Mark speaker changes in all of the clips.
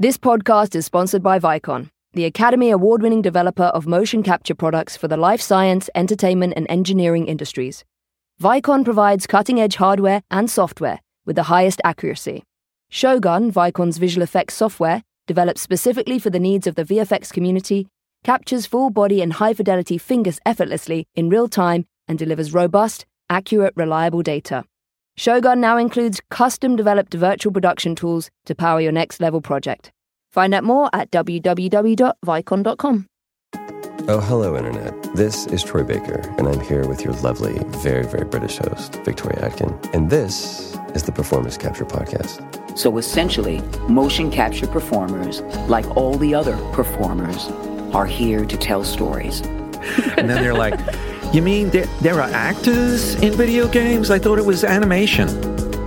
Speaker 1: This podcast is sponsored by Vicon, the Academy Award winning developer of motion capture products for the life science, entertainment, and engineering industries. Vicon provides cutting edge hardware and software with the highest accuracy. Shogun, Vicon's visual effects software, developed specifically for the needs of the VFX community, captures full body and high fidelity fingers effortlessly in real time and delivers robust, accurate, reliable data. Shogun now includes custom developed virtual production tools to power your next level project. Find out more at www.vicon.com.
Speaker 2: Oh, hello, Internet. This is Troy Baker, and I'm here with your lovely, very, very British host, Victoria Atkin. And this is the Performance Capture Podcast.
Speaker 3: So essentially, motion capture performers, like all the other performers, are here to tell stories.
Speaker 4: and then they're like, You mean there, there are actors in video games? I thought it was animation.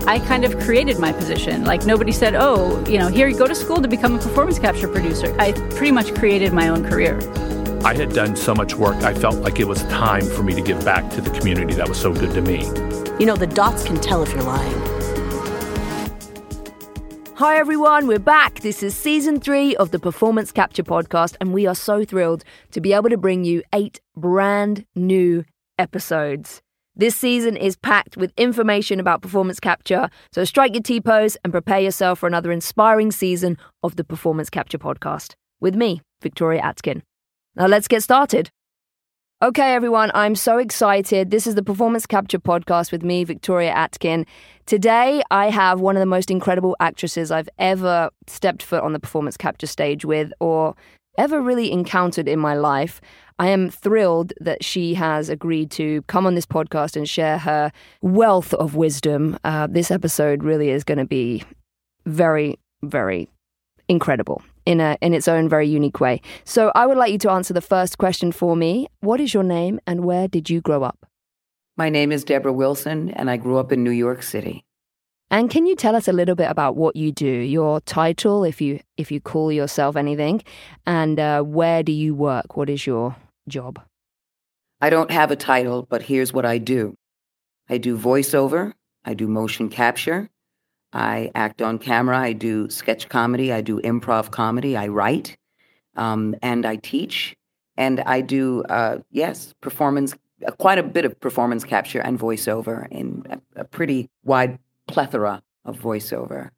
Speaker 5: I kind of created my position. Like nobody said, "Oh, you know, here you go to school to become a performance capture producer." I pretty much created my own career.
Speaker 6: I had done so much work, I felt like it was time for me to give back to the community that was so good to me.
Speaker 7: You know, the dots can tell if you're lying.
Speaker 1: Hi everyone, we're back. This is season three of the Performance Capture podcast, and we are so thrilled to be able to bring you eight brand new episodes. This season is packed with information about performance capture, so strike your T pose and prepare yourself for another inspiring season of the Performance Capture podcast with me, Victoria Atkin. Now let's get started. Okay, everyone, I'm so excited. This is the Performance Capture podcast with me, Victoria Atkin. Today, I have one of the most incredible actresses I've ever stepped foot on the performance capture stage with or ever really encountered in my life. I am thrilled that she has agreed to come on this podcast and share her wealth of wisdom. Uh, this episode really is going to be very, very incredible in a in its own very unique way. So I would like you to answer the first question for me. What is your name and where did you grow up?
Speaker 3: My name is Debra Wilson and I grew up in New York City.
Speaker 1: And can you tell us a little bit about what you do, your title, if you if you call yourself anything, and uh, where do you work? What is your job?
Speaker 3: I don't have a title, but here's what I do. I do voiceover, I do motion capture, I act on camera. I do sketch comedy. I do improv comedy. I write, um, and I teach, and I do uh, yes performance. Uh, quite a bit of performance capture and voiceover in a, a pretty wide plethora of voiceover.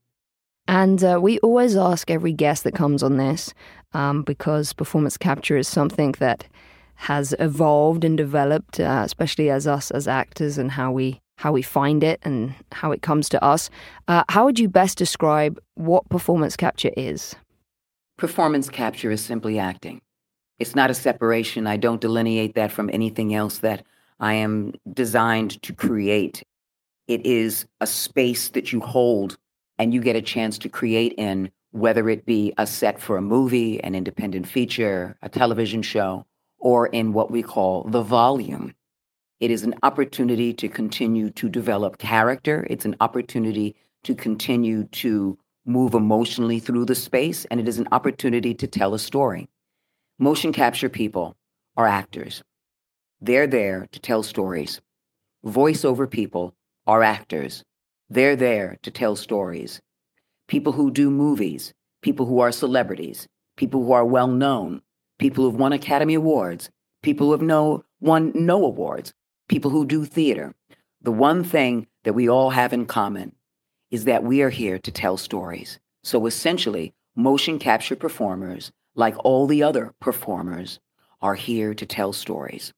Speaker 1: And uh, we always ask every guest that comes on this um, because performance capture is something that has evolved and developed, uh, especially as us as actors and how we how we find it and how it comes to us. Uh, how would you best describe what performance capture is?
Speaker 3: Performance capture is simply acting. It's not a separation. I don't delineate that from anything else that I am designed to create. It is a space that you hold and you get a chance to create in, whether it be a set for a movie, an independent feature, a television show, or in what we call the volume it is an opportunity to continue to develop character. It's an opportunity to continue to move emotionally through the space, and it is an opportunity to tell a story. Motion capture people are actors. They're there to tell stories. Voiceover people are actors. They're there to tell stories. People who do movies, people who are celebrities, people who are well known, people who've won Academy Awards, people who have no, won no awards, people who do theater, the one thing that we all have in common is that we are here to tell stories. So essentially, motion capture performers, like all the other performers, are here to tell stories.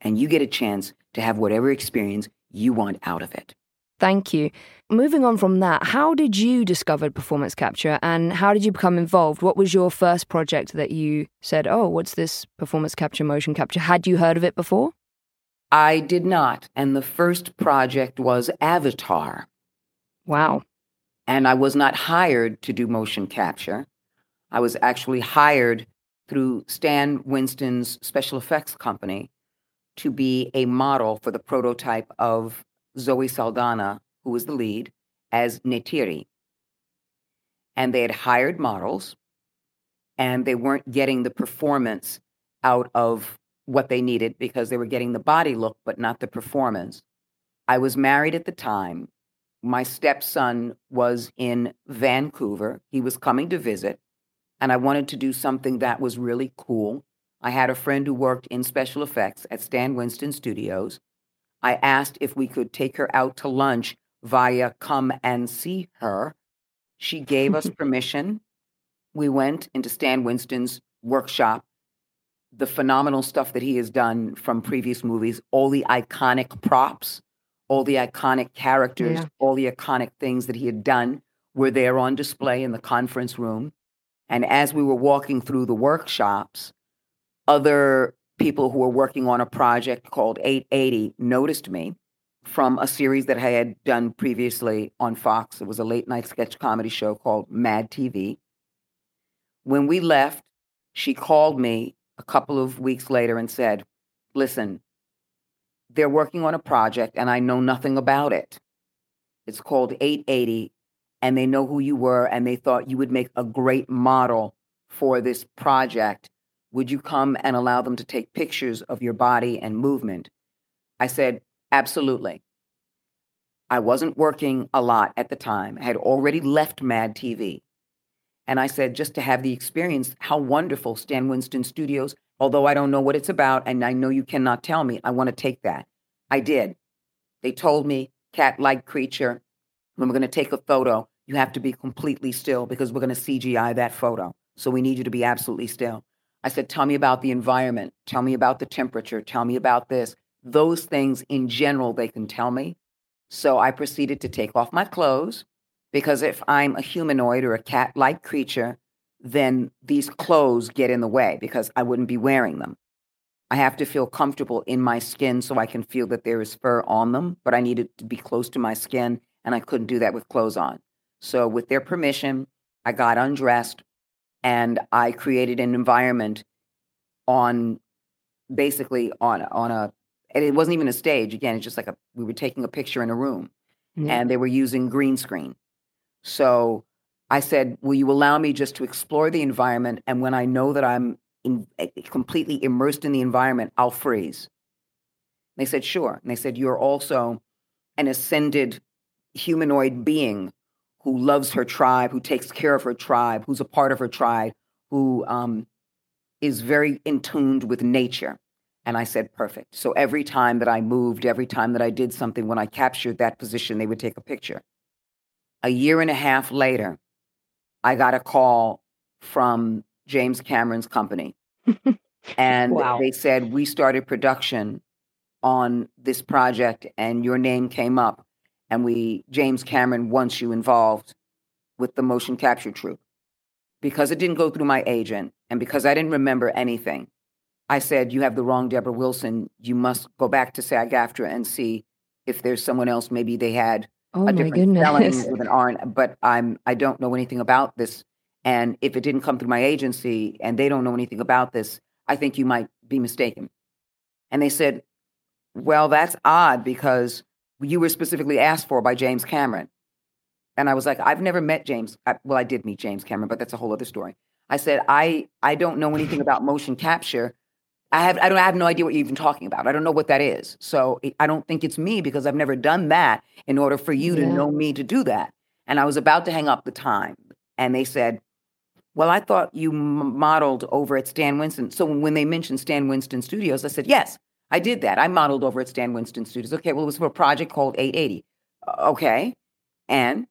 Speaker 3: And you get a chance to have whatever experience you want out of it.
Speaker 1: Thank you. Moving on from that, how did you discover performance capture and how did you become involved? What was your first project that you said, oh, what's this performance capture, motion capture? Had you heard of it before?
Speaker 3: I did not. And the first project was Avatar.
Speaker 1: Wow.
Speaker 3: And I was not hired to do motion capture. I was actually hired through Stan Winston's special effects company to be a model for the prototype of Zoe Saldana, who was the lead, as Neytiri. And they had hired models, and they weren't getting the performance out of what they needed because they were getting the body look, but not the performance. I was married at the time, my stepson was in Vancouver. He was coming to visit, and I wanted to do something that was really cool. I had a friend who worked in special effects at Stan Winston Studios. I asked if we could take her out to lunch via Come and See Her. She gave us permission. We went into Stan Winston's workshop. The phenomenal stuff that he has done from previous movies, all the iconic props, all the iconic characters,
Speaker 1: Yeah.
Speaker 3: all the iconic things that he had done were there on display in the conference room. And as we were walking through the workshops, other people who were working on a project called 880 noticed me from a series that I had done previously on Fox. It was a late night sketch comedy show called MADtv. When we left, she called me a couple of weeks later and said, Listen, they're working on a project and I know nothing about it. It's called 880, and they know who you were and they thought you would make a great model for this project. Would you come and allow them to take pictures of your body and movement? I said, Absolutely. I wasn't working a lot at the time. I had already left MADtv. And I said, just to have the experience, how wonderful Stan Winston Studios, although I don't know what it's about and I know you cannot tell me, I want to take that. I did. They told me, cat like creature, when we're going to take a photo, you have to be completely still because we're going to CGI that photo. So we need you to be absolutely still. I said, tell me about the environment. Tell me about the temperature. Tell me about this. Those things in general, they can tell me. So I proceeded to take off my clothes because if I'm a humanoid or a cat like creature, then these clothes get in the way because I wouldn't be wearing them. I have to feel comfortable in my skin so I can feel that there is fur on them, but I needed to be close to my skin and I couldn't do that with clothes on. So, with their permission, I got undressed and I created an environment on basically on on a and it wasn't even a stage again it's just like a we were taking a picture in a room
Speaker 1: Yeah.
Speaker 3: and they were using green screen so i said will you allow me just to explore the environment and when i know that i'm in, eh, completely immersed in the environment i'll freeze they said sure and they said you're also an ascended humanoid being who loves her tribe who takes care of her tribe who's a part of her tribe who um, is very in tuned with nature and I said, perfect. So every time that I moved, every time that I did something, when I captured that position, they would take a picture. A year and a half later, I got a call from James Cameron's company. and
Speaker 1: Wow.
Speaker 3: they said, We started production on this project, and your name came up. And we, James Cameron wants you involved with the motion capture troupe. Because it didn't go through my agent, and because I didn't remember anything, I said, You have the wrong Debra Wilson. You must go back to SAG AFTRA and see if there's someone else. Maybe they had
Speaker 1: oh
Speaker 3: a
Speaker 1: my
Speaker 3: different
Speaker 1: goodness.
Speaker 3: spelling with an R, but I'm I don't know anything about this. And if it didn't come through my agency and they don't know anything about this, I think you might be mistaken. And they said, Well, that's odd because you were specifically asked for by James Cameron. And I was like, I've never met James. I, well, I did meet James Cameron, but that's a whole other story. I said, I I don't know anything about motion capture. I have I don't I have no idea what you're even talking about. I don't know what that is. So I- don't think it's me because I've never done that in order for you to know me to do that. And I was about to hang up the time, and they said, "Well, I thought you m- modeled over at Stan Winston." So when they mentioned Stan Winston Studios, I said, "Yes, I did that. I modeled over at Stan Winston Studios." Okay, well, it was for a project called 880. "Uh, Okay, and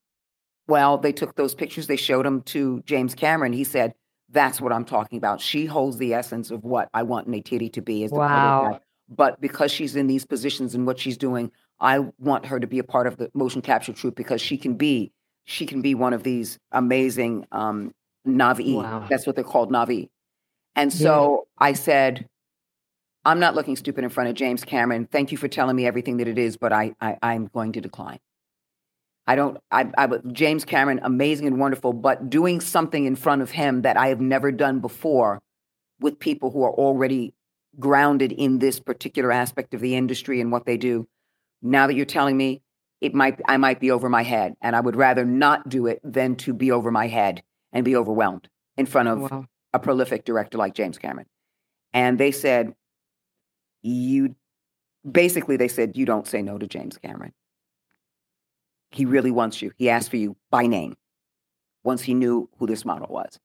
Speaker 3: well, they took those pictures, they showed them to James Cameron. He said, That's what I'm talking about. She holds the essence of what I want Neytiri to be as the
Speaker 1: Wow.
Speaker 3: But because she's in these positions and what she's doing, I want her to be a part of the motion capture troupe because she can be she can be one of these amazing um, Na'vi.
Speaker 1: Wow.
Speaker 3: That's what they're called, Na'vi. And so I said, I'm not looking stupid in front of James Cameron. Thank you for telling me everything that it is, but I, I I'm going to decline. I don't. I, I James Cameron, amazing and wonderful, but doing something in front of him that I have never done before, with people who are already grounded in this particular aspect of the industry and what they do. Now that you're telling me, it might I might be over my head, and I would rather not do it than to be over my head and be overwhelmed in front of
Speaker 1: Wow.
Speaker 3: a prolific director like James Cameron. And they said, you basically they said you don't say no to James Cameron. He really wants you. He asked for you by name once he knew who this model was.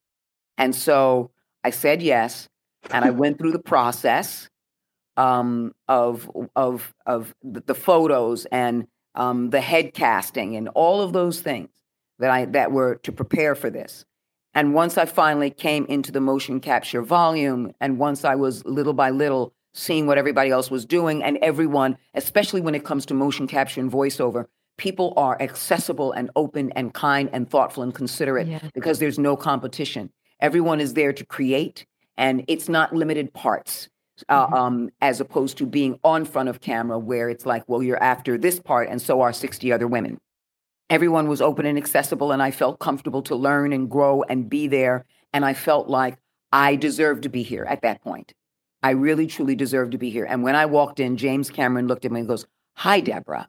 Speaker 3: And so I said yes, and I went through the process um, of of of the, photos and um, the head casting and all of those things that I that were to prepare for this. And once I finally came into the motion capture volume, and once I was little by little seeing what everybody else was doing, and everyone, especially when it comes to motion capture and voiceover, people are accessible and open and kind and thoughtful and considerate
Speaker 1: Yeah.
Speaker 3: because there's no competition. Everyone is there to create, and it's not limited parts. Uh, um, as opposed to being on front of camera, where it's like, well, you're after this part, and so are 60 other women everyone was open and accessible and i felt comfortable to learn and grow and be there and i felt like i deserved to be here at that point i really truly deserved to be here and when i walked in james cameron looked at me and goes hi debra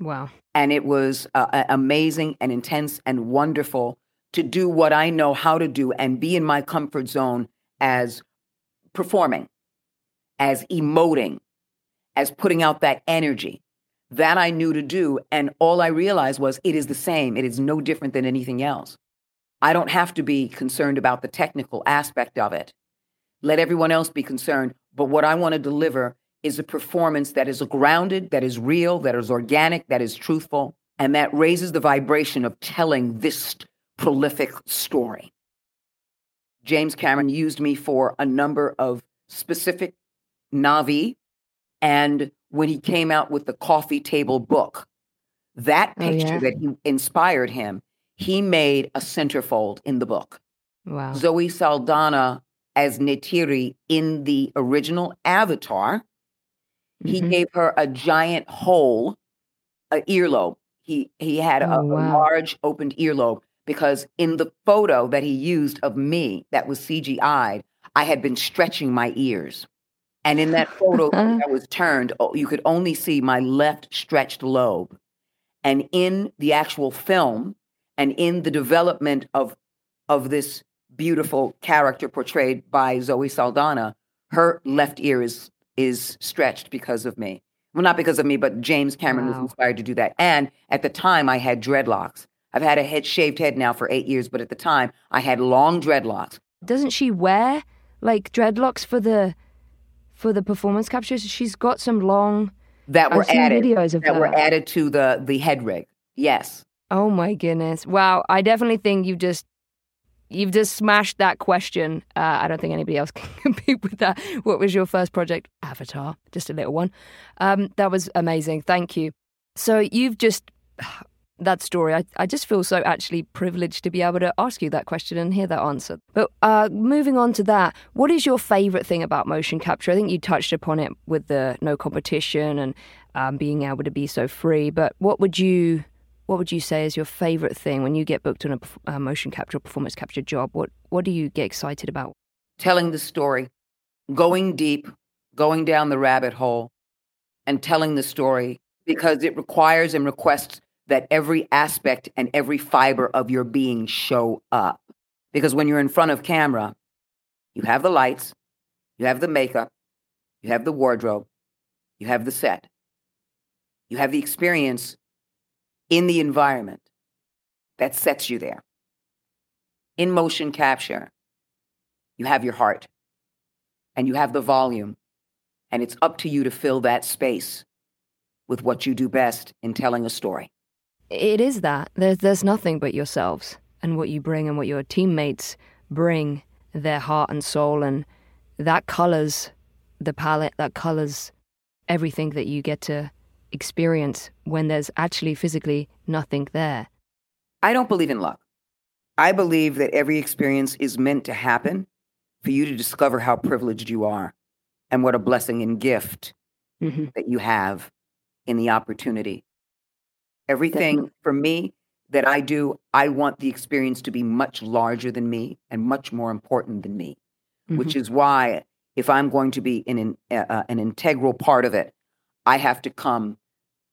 Speaker 1: Wow.
Speaker 3: And it was uh, amazing and intense and wonderful to do what i know how to do and be in my comfort zone as performing as emoting as putting out that energy that I knew to do. And all I realized was it is the same. It is no different than anything else. I don't have to be concerned about the technical aspect of it. Let everyone else be concerned. But what I want to deliver is a performance that is grounded, that is real, that is organic, that is truthful, and that raises the vibration of telling this prolific story. James Cameron used me for a number of specific Na'vi and when he came out with the coffee table book, that
Speaker 1: Oh,
Speaker 3: picture
Speaker 1: yeah.
Speaker 3: that he inspired him, he made a centerfold in the book.
Speaker 1: Wow.
Speaker 3: Zoe Saldana as Neytiri in the original Avatar, he
Speaker 1: Mhm.
Speaker 3: gave her a giant hole, a earlobe. He he had a,
Speaker 1: Oh,
Speaker 3: a large opened earlobe because in the photo that he used of me that was CGI'd, I had been stretching my ears. And in that photo that was turned, oh, you could only see my left stretched lobe. And in the actual film and in the development of of this beautiful character portrayed by Zoe Saldana, her left ear is is stretched because of me. Well, not because of me, but James Cameron was inspired to do that. And at the time, I had dreadlocks. I've had a head shaved head now for eight years, but at the time, I had long dreadlocks.
Speaker 1: Doesn't she wear like dreadlocks for the for the performance captures? She's got some long.
Speaker 3: that were added
Speaker 1: videos of
Speaker 3: that were added to the the head rig. Yes.
Speaker 1: Oh my goodness! Wow, I definitely think you've just you've just smashed that question. Uh, I don't think anybody else can compete with that. What was your first project? Avatar, just a little one. Um, that was amazing. Thank you. So you've just that story. I, I just feel so actually privileged to be able to ask you that question and hear that answer. But uh, moving on to that, what is your favorite thing about motion capture? I think you touched upon it with the no competition and um, being able to be so free. But what would you what would you say is your favorite thing when you get booked on a, a motion capture or performance capture job? What what do you get excited about?
Speaker 3: telling the story, going deep, going down the rabbit hole, and telling the story because it requires and requests that every aspect and every fiber of your being show up. Because when you're in front of camera, you have the lights, you have the makeup, you have the wardrobe, you have the set, you have the experience in the environment that sets you there. In motion capture, you have your heart and you have the volume, and it's up to you to fill that space with what you do best in telling a story.
Speaker 1: It is that there's there's nothing but yourselves and what you bring and what your teammates bring, their heart and soul, and that colors the palette. That colors everything that you get to experience when there's actually physically nothing there.
Speaker 3: I don't believe in luck. I believe that every experience is meant to happen for you to discover how privileged you are and what a blessing and gift
Speaker 1: Mhm.
Speaker 3: that you have in the opportunity. Everything
Speaker 1: Definitely.
Speaker 3: for me that I do, I want the experience to be much larger than me and much more important than me, which is why if I'm going to be an, an, uh, an integral part of it, I have to come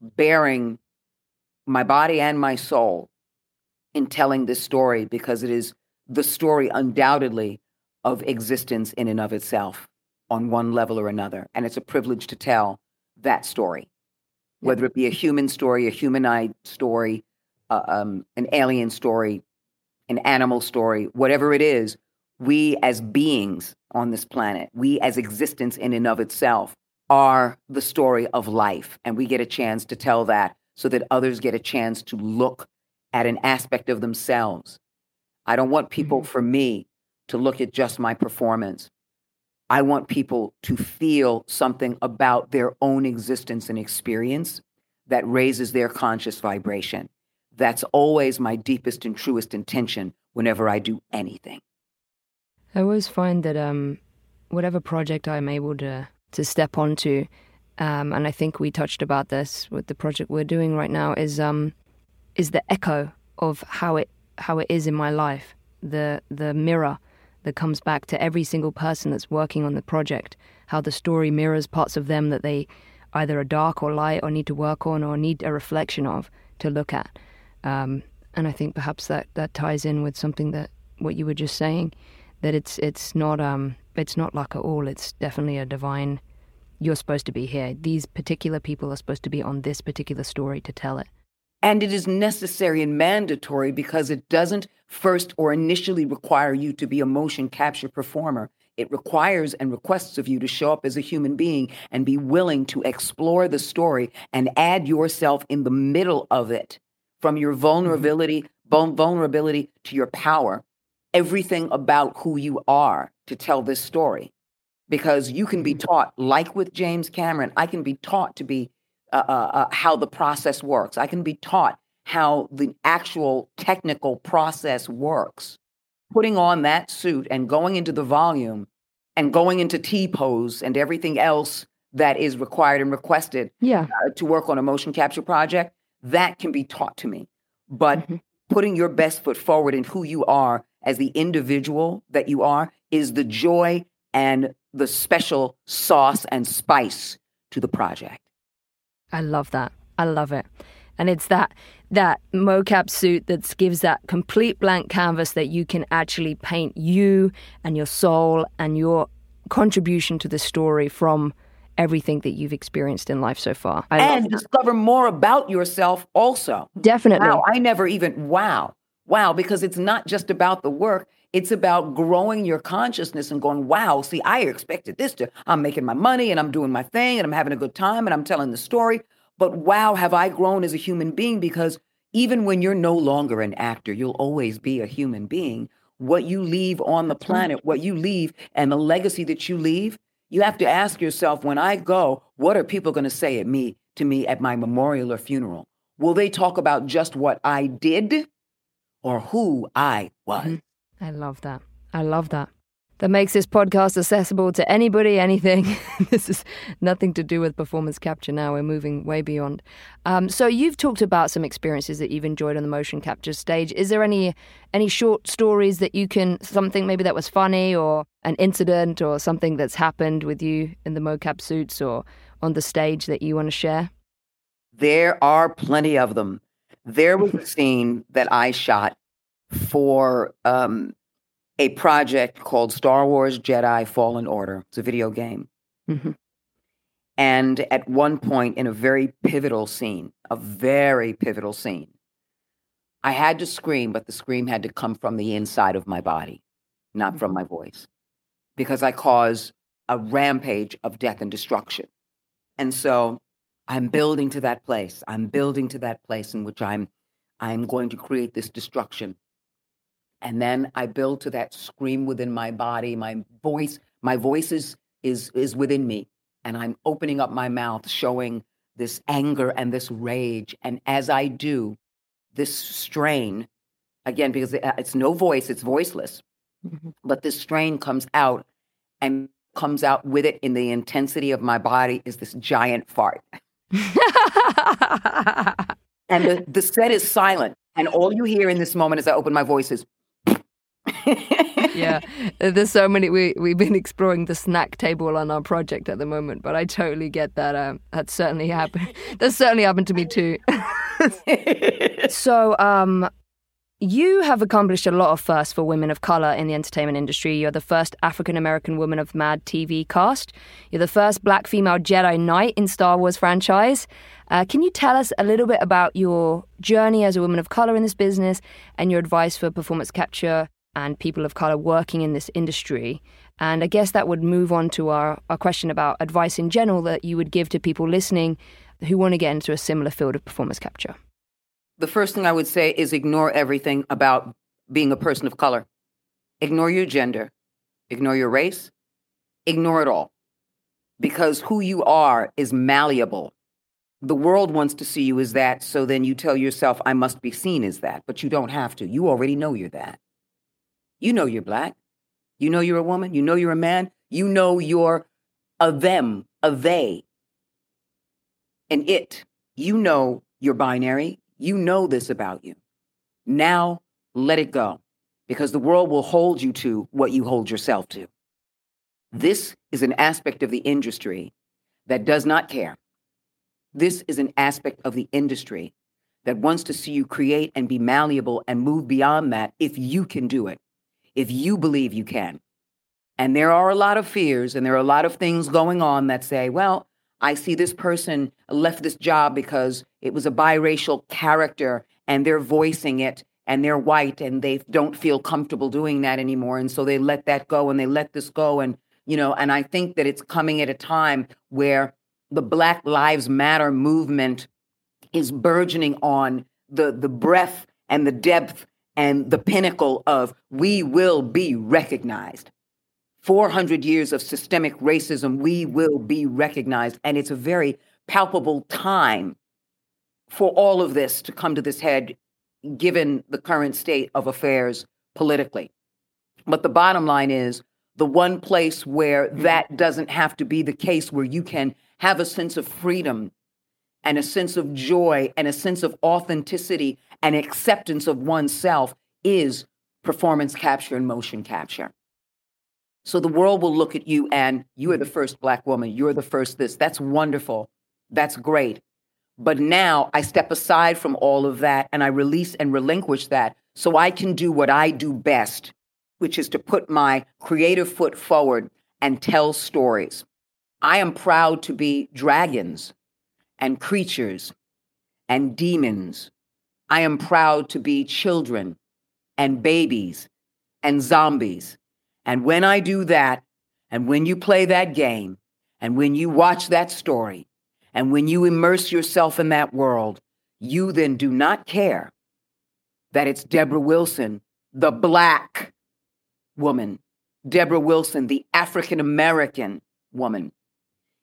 Speaker 3: bearing my body and my soul in telling this story because it is the story undoubtedly of existence in and of itself on one level or another. And it's a privilege to tell that story, whether it be a human story, a humanized story, uh, um, an alien story, an animal story, whatever it is, we as beings on this planet, we as existence in and of itself, are the story of life. And we get a chance to tell that so that others get a chance to look at an aspect of themselves. I don't want people,
Speaker 1: Mm-hmm.
Speaker 3: for me, to look at just my performance. I want people to feel something about their own existence and experience that raises their conscious vibration. That's always my deepest and truest intention whenever I do anything.
Speaker 1: I always find that um, whatever project I'm able to to step onto, um, and I think we touched about this with the project we're doing right now, is um, is the echo of how it how it is in my life, the the mirror that comes back to every single person that's working on the project, how the story mirrors parts of them that they either are dark or light or need to work on or need a reflection of to look at. Um, and I think perhaps that, that ties in with something that what you were just saying, that it's it's not um it's not luck at all. It's definitely a divine. You're supposed to be here. These particular people are supposed to be on this particular story to tell it.
Speaker 3: And it is necessary and mandatory because it doesn't first or initially require you to be a motion capture performer. It requires and requests of you to show up as a human being and be willing to explore the story and add yourself in the middle of it from your mm-hmm. vulnerability, vul- vulnerability to your power, everything about who you are to tell this story. Because you can be taught, like with James Cameron, I can be taught to be uh, uh, uh, how the process works. I can be taught how the actual technical process works. Putting on that suit and going into the volume and going into T pose and everything else that is required and requested
Speaker 1: Yeah.
Speaker 3: uh, to work on a motion capture project, that can be taught to me. But putting your best foot forward in who you are as the individual that you are is the joy and the special sauce and spice to the project.
Speaker 1: I love that. I love it. And it's that that mocap suit that gives that complete blank canvas that you can actually paint you and your soul and your contribution to the story from everything that you've experienced in life so far. I
Speaker 3: and discover more about yourself also.
Speaker 1: Definitely.
Speaker 3: Wow, I never even, wow, wow, because it's not just about the work. It's about growing your consciousness and going, wow, see, I expected this to, I'm making my money and I'm doing my thing and I'm having a good time and I'm telling the story. But wow, have I grown as a human being because even when you're no longer an actor, you'll always be a human being. What you leave on the mm-hmm. planet, what you leave, and the legacy that you leave, you have to ask yourself when I go, what are people going to say at me to me at my memorial or funeral? Will they talk about just what I did or who I was?
Speaker 1: I love that. I love that. That makes this podcast accessible to anybody, anything. this is nothing to do with performance capture now. We're moving way beyond. Um, so you've talked about some experiences that you've enjoyed on the motion capture stage. Is there any any short stories that you can something maybe that was funny or an incident or something that's happened with you in the mocap suits or on the stage that you want to share?
Speaker 3: There are plenty of them. There was a scene that I shot for um, a project called Star Wars Jedi Fallen Order. It's a video game.
Speaker 1: Mhm.
Speaker 3: And at one point in a very pivotal scene, a very pivotal scene, I had to scream, but the scream had to come from the inside of my body, not from my voice, because I cause a rampage of death and destruction. And so I'm building to that place. I'm building to that place in which I'm I'm going to create this destruction. And then I build to that scream within my body. My voice, my voice is is is within me. And I'm opening up my mouth, showing this anger and this rage. And as I do, this strain, again, because uh, it's no voice, it's voiceless, mm-hmm. but this strain comes out and comes out with it in the intensity of my body is this giant fart. And the, the set is silent. And all you hear in this moment as I open my voice is,
Speaker 1: yeah, there's so many. We we've been exploring the snack table on our project at the moment, but I totally get that. Um, that certainly happened. That certainly happened to me too. so, um, You have accomplished a lot of firsts for women of color in the entertainment industry. You're the first African American woman of MADtv cast. You're the first black female Jedi Knight in Star Wars franchise. Uh, can you tell us a little bit about your journey as a woman of color in this business and your advice for performance capture and people of color working in this industry? And I guess that would move on to our, our question about advice in general that you would give to people listening who want to get into a similar field of performance capture
Speaker 3: the first thing I would say is ignore everything about being a person of color. Ignore your gender, ignore your race, ignore it all. Because who you are is malleable. The world wants to see you as that, so then you tell yourself, I must be seen as that, but you don't have to. You already know you're that. You know you're black. You know you're a woman. You know you're a man. You know you're a them, a they, an it. You know you're binary. You know this about you. Now let it go because the world will hold you to what you hold yourself to. This is an aspect of the industry that does not care. This is an aspect of the industry that wants to see you create and be malleable and move beyond that if you can do it, if you believe you can. And there are a lot of fears and there are a lot of things going on that say, well, I see this person left this job because it was a biracial character and they're voicing it and they're white and they don't feel comfortable doing that anymore. And so they let that go and they let this go. And, you know, and I think that it's coming at a time where the Black Lives Matter movement is burgeoning on the, the breadth and the depth and the pinnacle of we will be recognized. 400 years of systemic racism, we will be recognized. And it's a very palpable time for all of this to come to this head, given the current state of affairs politically. But the bottom line is the one place where that doesn't have to be the case, where you can have a sense of freedom and a sense of joy and a sense of authenticity and acceptance of oneself is performance capture and motion capture. So the world will look at you and you are the mm-hmm. first black woman. You're the first this. That's wonderful. That's great. But now I step aside from all of that and I release and relinquish that so I can do what I do best, which is to put my creative foot forward and tell stories. I am proud to be dragons and creatures and demons. I am proud to be children and babies and zombies and when I do that, and when you play that game, and when you watch that story, and when you immerse yourself in that world, you then do not care that it's Debra Wilson, the black woman, Debra Wilson, the African American woman.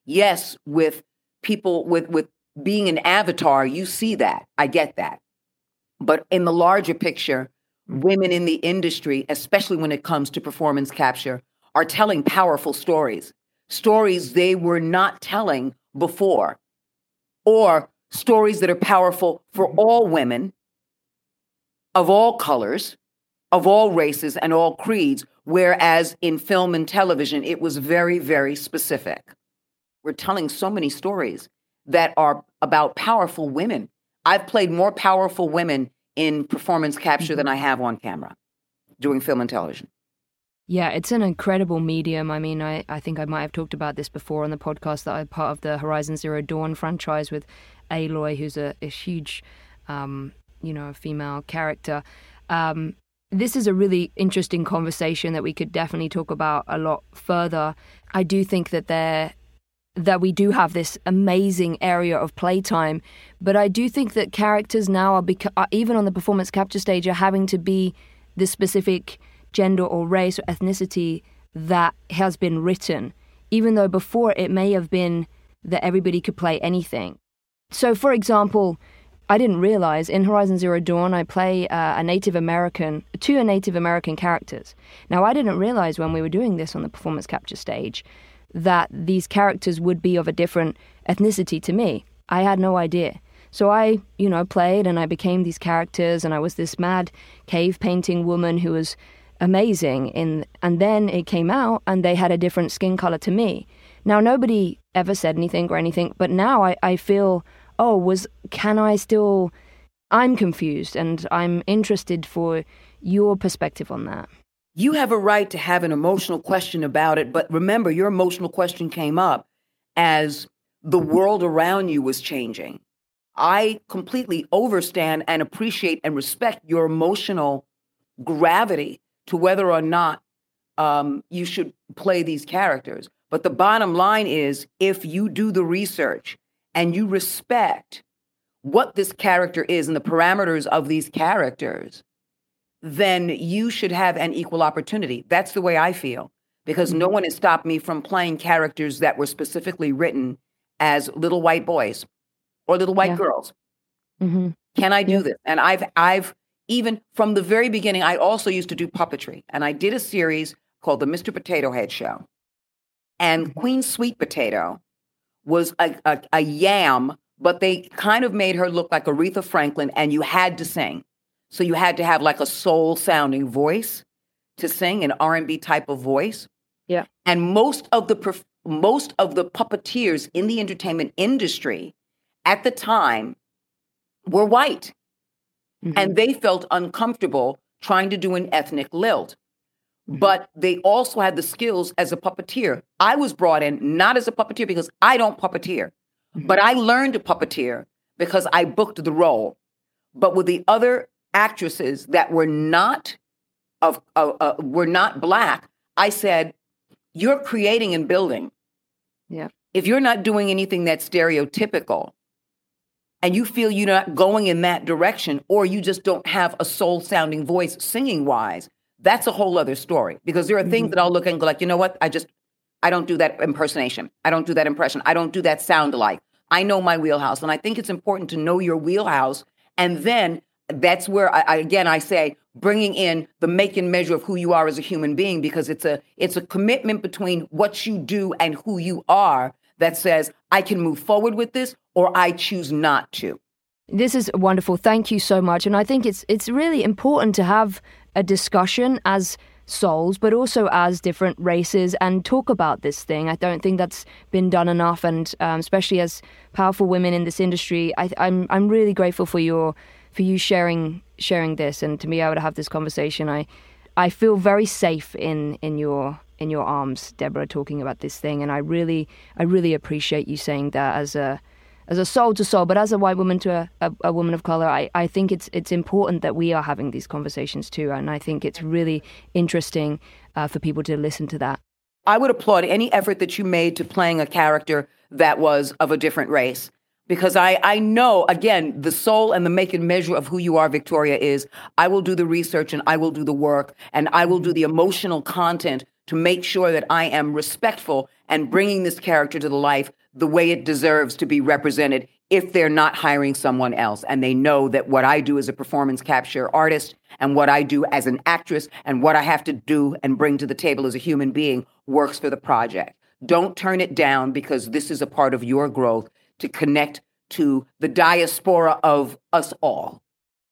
Speaker 3: Yes, with people with with being an avatar, you see that. I get that. But in the larger picture, women in the industry, especially when it comes to performance capture, are telling powerful stories, stories they were not telling before, or stories that are powerful for mm-hmm. all women of all colors, of all races, and all creeds, whereas in film and television, it was very, very specific. We're telling so many stories that are about powerful women. I've played more powerful women in performance capture than mm-hmm. I have on camera doing film and television.
Speaker 1: Yeah, it's an incredible medium. I mean, I, I think I might have talked about this before on the podcast that I'm part of the Horizon Zero Dawn franchise with Aloy, who's a, a huge, um, you know, female character. Um, this is a really interesting conversation that we could definitely talk about a lot further. I do think that there that we do have this amazing area of playtime. But I do think that characters now are, beca- are, even on the performance capture stage, are having to be the specific gender or race or ethnicity that has been written, even though before it may have been that everybody could play anything. So, for example, I didn't realize in Horizon Zero Dawn I play uh, a Native American, two Native American characters. Now, I didn't realize when we were doing this on the performance capture stage that these characters would be of a different ethnicity to me. I had no idea. So I, you know, played and I became these characters and I was this mad cave painting woman who was amazing in and then it came out and they had a different skin color to me. Now nobody ever said anything or anything, but now I, I feel, oh, was can I still I'm confused and I'm interested for your perspective on that.
Speaker 3: You have a right to have an emotional question about it, but remember, your emotional question came up as the world around you was changing. I completely overstand and appreciate and respect your emotional gravity to whether or not um, you should play these characters. But the bottom line is if you do the research and you respect what this character is and the parameters of these characters, then you should have an equal opportunity. That's the way I feel because no one has stopped me from playing characters that were specifically written as little white boys or little white
Speaker 1: Yeah.
Speaker 3: girls.
Speaker 1: Mm-hmm.
Speaker 3: Can I do
Speaker 1: Yeah.
Speaker 3: this? And I've I've even from the very beginning, I also used to do puppetry, and I did a series called the Mr. Potato Head Show. And Queen Sweet Potato was a, a, a yam, but they kind of made her look like Aretha Franklin, and you had to sing. So you had to have like a soul sounding voice to sing, an R and B type of voice.
Speaker 1: Yeah.
Speaker 3: And most of the perf- most of the puppeteers in the entertainment industry at the time were white mm-hmm. and they felt uncomfortable trying to do an ethnic lilt. Mm-hmm. But they also had the skills as a puppeteer. I was brought in not as a puppeteer because I don't puppeteer, but mm-hmm. I learned to puppeteer because I booked the role. But with the other actresses that were not of uh, uh, were not black, I said, "You're creating and building.
Speaker 1: Yeah.
Speaker 3: If you're not doing anything that's stereotypical, and you feel you're not going in that direction, or you just don't have a soul sounding voice singing wise, that's a whole other story. Because there are things that I'll look and go like, you know what? I just, I don't do that impersonation. I don't do that impression. I don't do that sound alike. I know my wheelhouse. And I think it's important to know your wheelhouse. And then that's where I, I again, I say, bringing in the make and measure of who you are as a human being, because it's a, it's a commitment between what you do and who you are that says, I can move forward with this or I choose not to.
Speaker 1: This is wonderful. Thank you so much. And I think it's it's really important to have a discussion as souls, but also as different races, and talk about this thing. I don't think that's been done enough, and um, especially as powerful women in this industry, I, I'm I'm really grateful for your for you sharing sharing this and to be able to have this conversation. I I feel very safe in in your in your arms, Debra, talking about this thing, and I really I really appreciate you saying that as a as a soul to soul, but as a white woman to a, a, a woman of color, I, I think it's it's important that we are having these conversations too, and I think it's really interesting uh, for people to listen to that.
Speaker 3: I would applaud any effort that you made to playing a character that was of a different race. Because I, I know, again, the soul and the make and measure of who you are, Victoria, is I will do the research and I will do the work and I will do the emotional content to make sure that I am respectful and bringing this character to the life the way it deserves to be represented if they're not hiring someone else and they know that what I do as a performance capture artist and what I do as an actress and what I have to do and bring to the table as a human being works for the project. Don't turn it down because this is a part of your growth to connect to the diaspora of us all.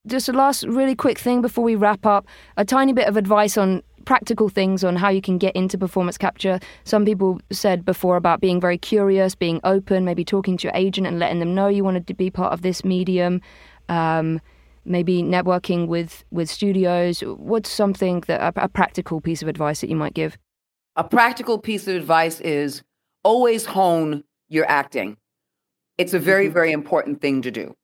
Speaker 1: Just a last really quick thing before we wrap up a tiny bit of advice on practical things on how you can get into performance capture. Some people said before about being very curious, being open, maybe talking to your agent and letting them know you wanted to be part of this medium. Um, maybe networking with with studios. What's something that a, a practical piece of advice that you might give?
Speaker 3: A practical piece of advice is always hone your acting. It's a very, very important thing to do.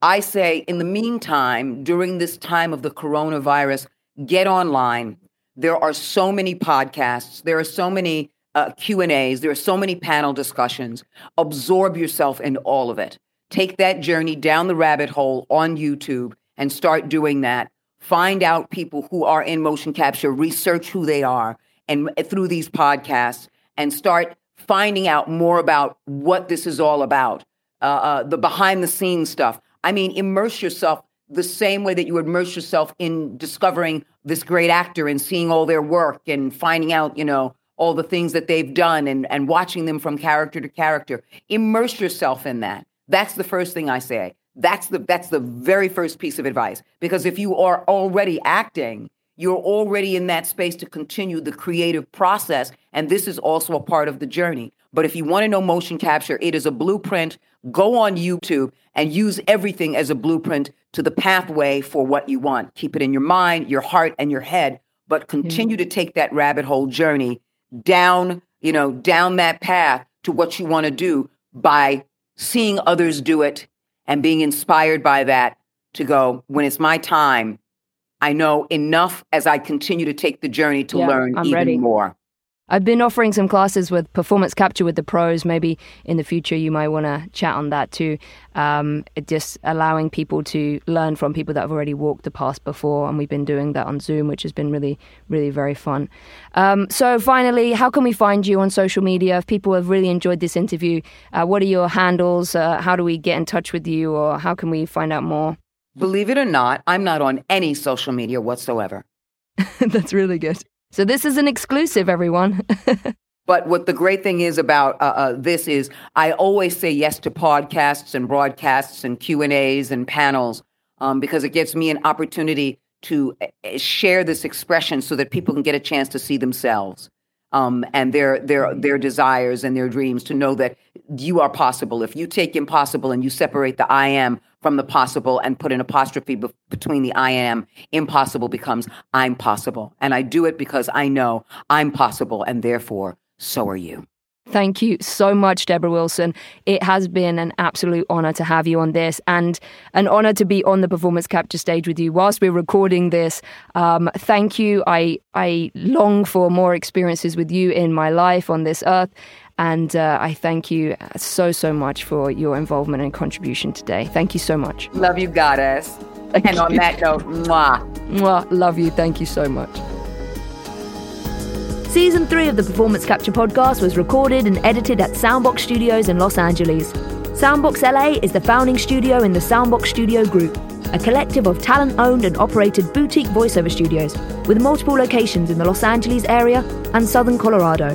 Speaker 3: I say, in the meantime, during this time of the coronavirus, get online. There are so many podcasts. There are so many uh, Q and A's. There are so many panel discussions. Absorb yourself in all of it. Take that journey down the rabbit hole on YouTube and start doing that. Find out people who are in motion capture. Research who they are, and through these podcasts, and start finding out more about what this is all about. Uh, uh, the behind the scenes stuff. I mean, immerse yourself the same way that you immerse yourself in discovering this great actor and seeing all their work and finding out, you know, all the things that they've done and, and watching them from character to character. Immerse yourself in that. That's the first thing I say. That's the that's the very first piece of advice. Because if you are already acting, You're already in that space to continue the creative process. And this is also a part of the journey. But if you want to know motion capture, it is a blueprint. Go on YouTube and use everything as a blueprint to the pathway for what you want. Keep it in your mind, your heart, and your head, but continue to take that rabbit hole journey down, you know, down that path to what you want to do by seeing others do it and being inspired by that to go, when it's my time, I know enough as I continue to take the journey to
Speaker 1: Yeah,
Speaker 3: learn
Speaker 1: I'm
Speaker 3: even
Speaker 1: ready.
Speaker 3: more.
Speaker 1: I've been offering some classes with performance capture with the pros. Maybe in the future you might want to chat on that too. Um, just allowing people to learn from people that have already walked the path before, and we've been doing that on Zoom, which has been really, really very fun. Um, so finally, how can we find you on social media? If people have really enjoyed this interview, uh, what are your handles? Uh, how do we get in touch with you, or how can we find out more?
Speaker 3: Believe it or not, I'm not on any social media whatsoever.
Speaker 1: That's really good. So this is an exclusive, everyone.
Speaker 3: But what the great thing is about uh, uh, this is, I always say yes to podcasts and broadcasts and Q and A's and panels um, because it gives me an opportunity to uh, uh, share this expression so that people can get a chance to see themselves um, and their their their desires and their dreams. To know that you are possible. If you take impossible and you separate the I am from the possible and put an apostrophe be- between the I am, impossible becomes I'm possible, and I do it because I know I'm possible, and therefore so are you.
Speaker 1: Thank you so much, Debra Wilson. It has been an absolute honor to have you on this and an honor to be on the performance capture stage with you whilst we're recording this. Um, thank you. I, I long for more experiences with you in my life on this earth. And uh, I thank you so, so much for your involvement and contribution today. Thank you so much.
Speaker 3: Love you, goddess. and on that note, mwah.
Speaker 1: Mwah, love you. Thank you so much. Season 3 of the Performance Capture podcast was recorded and edited at Soundbox Studios in Los Angeles. Soundbox LA is the founding studio in the Soundbox Studio Group, a collective of talent owned and operated boutique voiceover studios with multiple locations in the Los Angeles area and southern Colorado.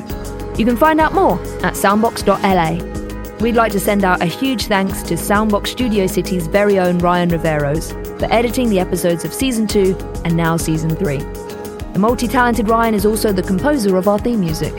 Speaker 1: You can find out more at soundbox.la. We'd like to send out a huge thanks to Soundbox Studio City's very own Ryan Riveros for editing the episodes of Season 2 and now Season 3. The multi talented Ryan is also the composer of our theme music.